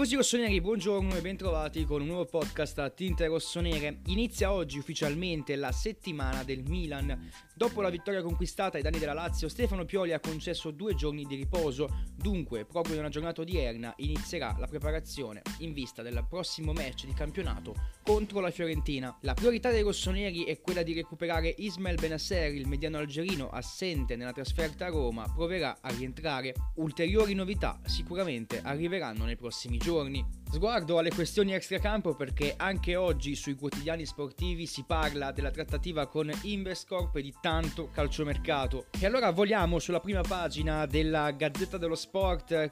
Tifosi rossoneri, buongiorno e bentrovati con un nuovo podcast a Tinte Rossonere. Inizia oggi ufficialmente la settimana del Milan. Dopo la vittoria conquistata ai danni della Lazio, Stefano Pioli ha concesso due giorni di riposo. Dunque, proprio nella giornata odierna inizierà la preparazione in vista del prossimo match di campionato contro la Fiorentina. La priorità dei rossoneri è quella di recuperare Ismael Benasser, il mediano algerino assente nella trasferta a Roma, proverà a rientrare. Ulteriori novità sicuramente arriveranno nei prossimi giorni. Sguardo alle questioni extracampo perché anche oggi sui quotidiani sportivi si parla della trattativa con Invescorp e di tanto calciomercato. E allora voliamo sulla prima pagina della Gazzetta dello Sport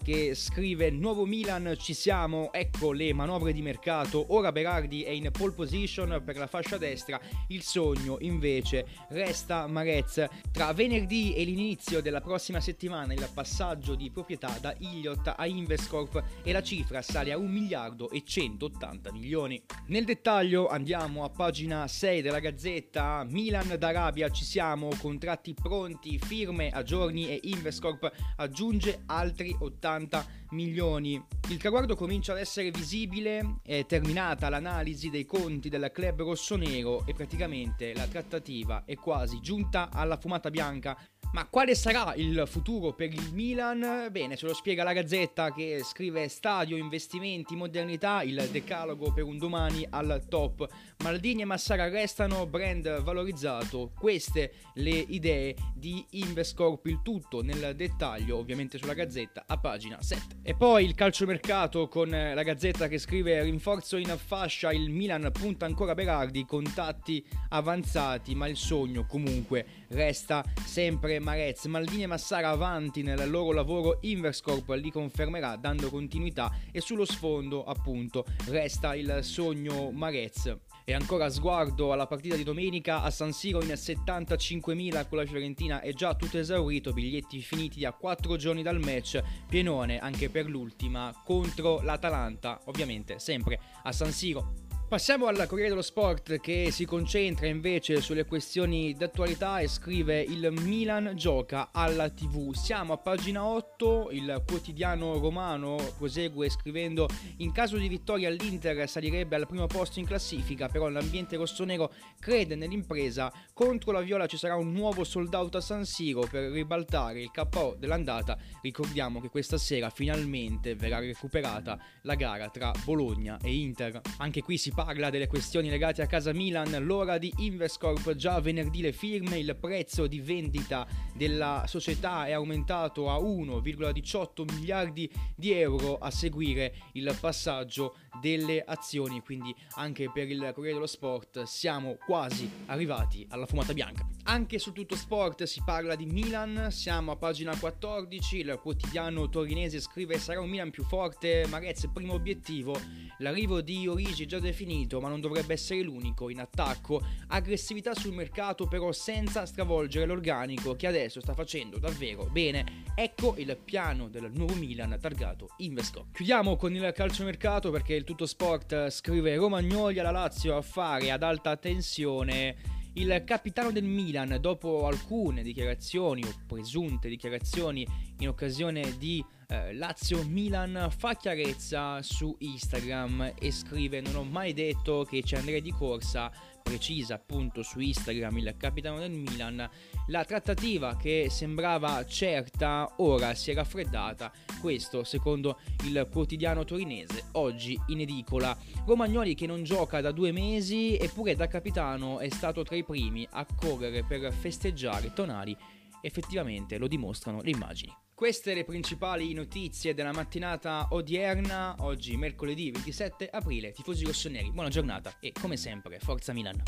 che scrive Nuovo Milan, ci siamo, ecco le manovre di mercato, ora Berardi è in pole position per la fascia destra, il sogno invece resta Marez. Tra venerdì e l'inizio della prossima settimana il passaggio di proprietà da Iliot a Invescorp e la cifra sale a un milione miliardo e 180 milioni. Nel dettaglio andiamo a pagina 6 della Gazzetta, Milan d'Arabia ci siamo, contratti pronti, firme a giorni e Invescorp aggiunge altri 80 milioni. Il traguardo comincia ad essere visibile, è terminata l'analisi dei conti del club rossonero e praticamente la trattativa è quasi giunta alla fumata bianca ma quale sarà il futuro per il Milan? Bene, ce lo spiega la Gazzetta che scrive stadio, investimenti, modernità, il decalogo per un domani al top. Maldini e Massara restano brand valorizzato. Queste le idee di Invescorp, il tutto nel dettaglio, ovviamente sulla Gazzetta, a pagina 7. E poi il calciomercato con la Gazzetta che scrive rinforzo in fascia, il Milan punta ancora Berardi, contatti avanzati, ma il sogno comunque resta sempre Marez, Maldini e Massara avanti nel loro lavoro, Inverscorp li confermerà dando continuità e sullo sfondo appunto resta il sogno Marez. E ancora sguardo alla partita di domenica a San Siro in 75.000 con la Fiorentina è già tutto esaurito, biglietti finiti a 4 giorni dal match, pienone anche per l'ultima contro l'Atalanta, ovviamente sempre a San Siro. Passiamo al Corriere dello Sport che si concentra invece sulle questioni d'attualità e scrive il Milan gioca alla TV. Siamo a pagina 8, il quotidiano romano prosegue scrivendo in caso di vittoria l'Inter salirebbe al primo posto in classifica, però l'ambiente rossonero crede nell'impresa. Contro la Viola ci sarà un nuovo sold out a San Siro per ribaltare il KO dell'andata. Ricordiamo che questa sera finalmente verrà recuperata la gara tra Bologna e Inter. Anche qui si parla delle questioni legate a casa Milan, l'ora di Invescorp già venerdì le firme, il prezzo di vendita della società è aumentato a 1,18 miliardi di euro a seguire il passaggio delle azioni, quindi anche per il Corriere dello Sport siamo quasi arrivati alla fumata bianca. Anche su tutto sport si parla di Milan, siamo a pagina 14, il quotidiano torinese scrive sarà un Milan più forte, Marez primo obiettivo, l'arrivo di Origi già definito ma non dovrebbe essere l'unico in attacco, aggressività sul mercato però senza stravolgere l'organico che adesso sta facendo davvero bene, ecco il piano del nuovo Milan targato Invesco. Chiudiamo con il calciomercato perché il tutto sport scrive Romagnoli alla Lazio a fare ad alta tensione il capitano del Milan, dopo alcune dichiarazioni o presunte dichiarazioni in occasione di eh, Lazio-Milan, fa chiarezza su Instagram e scrive: Non ho mai detto che ci andrei di corsa precisa appunto su Instagram il capitano del Milan, la trattativa che sembrava certa ora si è raffreddata, questo secondo il quotidiano torinese, oggi in edicola. Romagnoli che non gioca da due mesi eppure da capitano è stato tra i primi a correre per festeggiare Tonali, effettivamente lo dimostrano le immagini. Queste le principali notizie della mattinata odierna, oggi mercoledì 27 aprile. Tifosi rossoneri, buona giornata e come sempre, Forza Milan.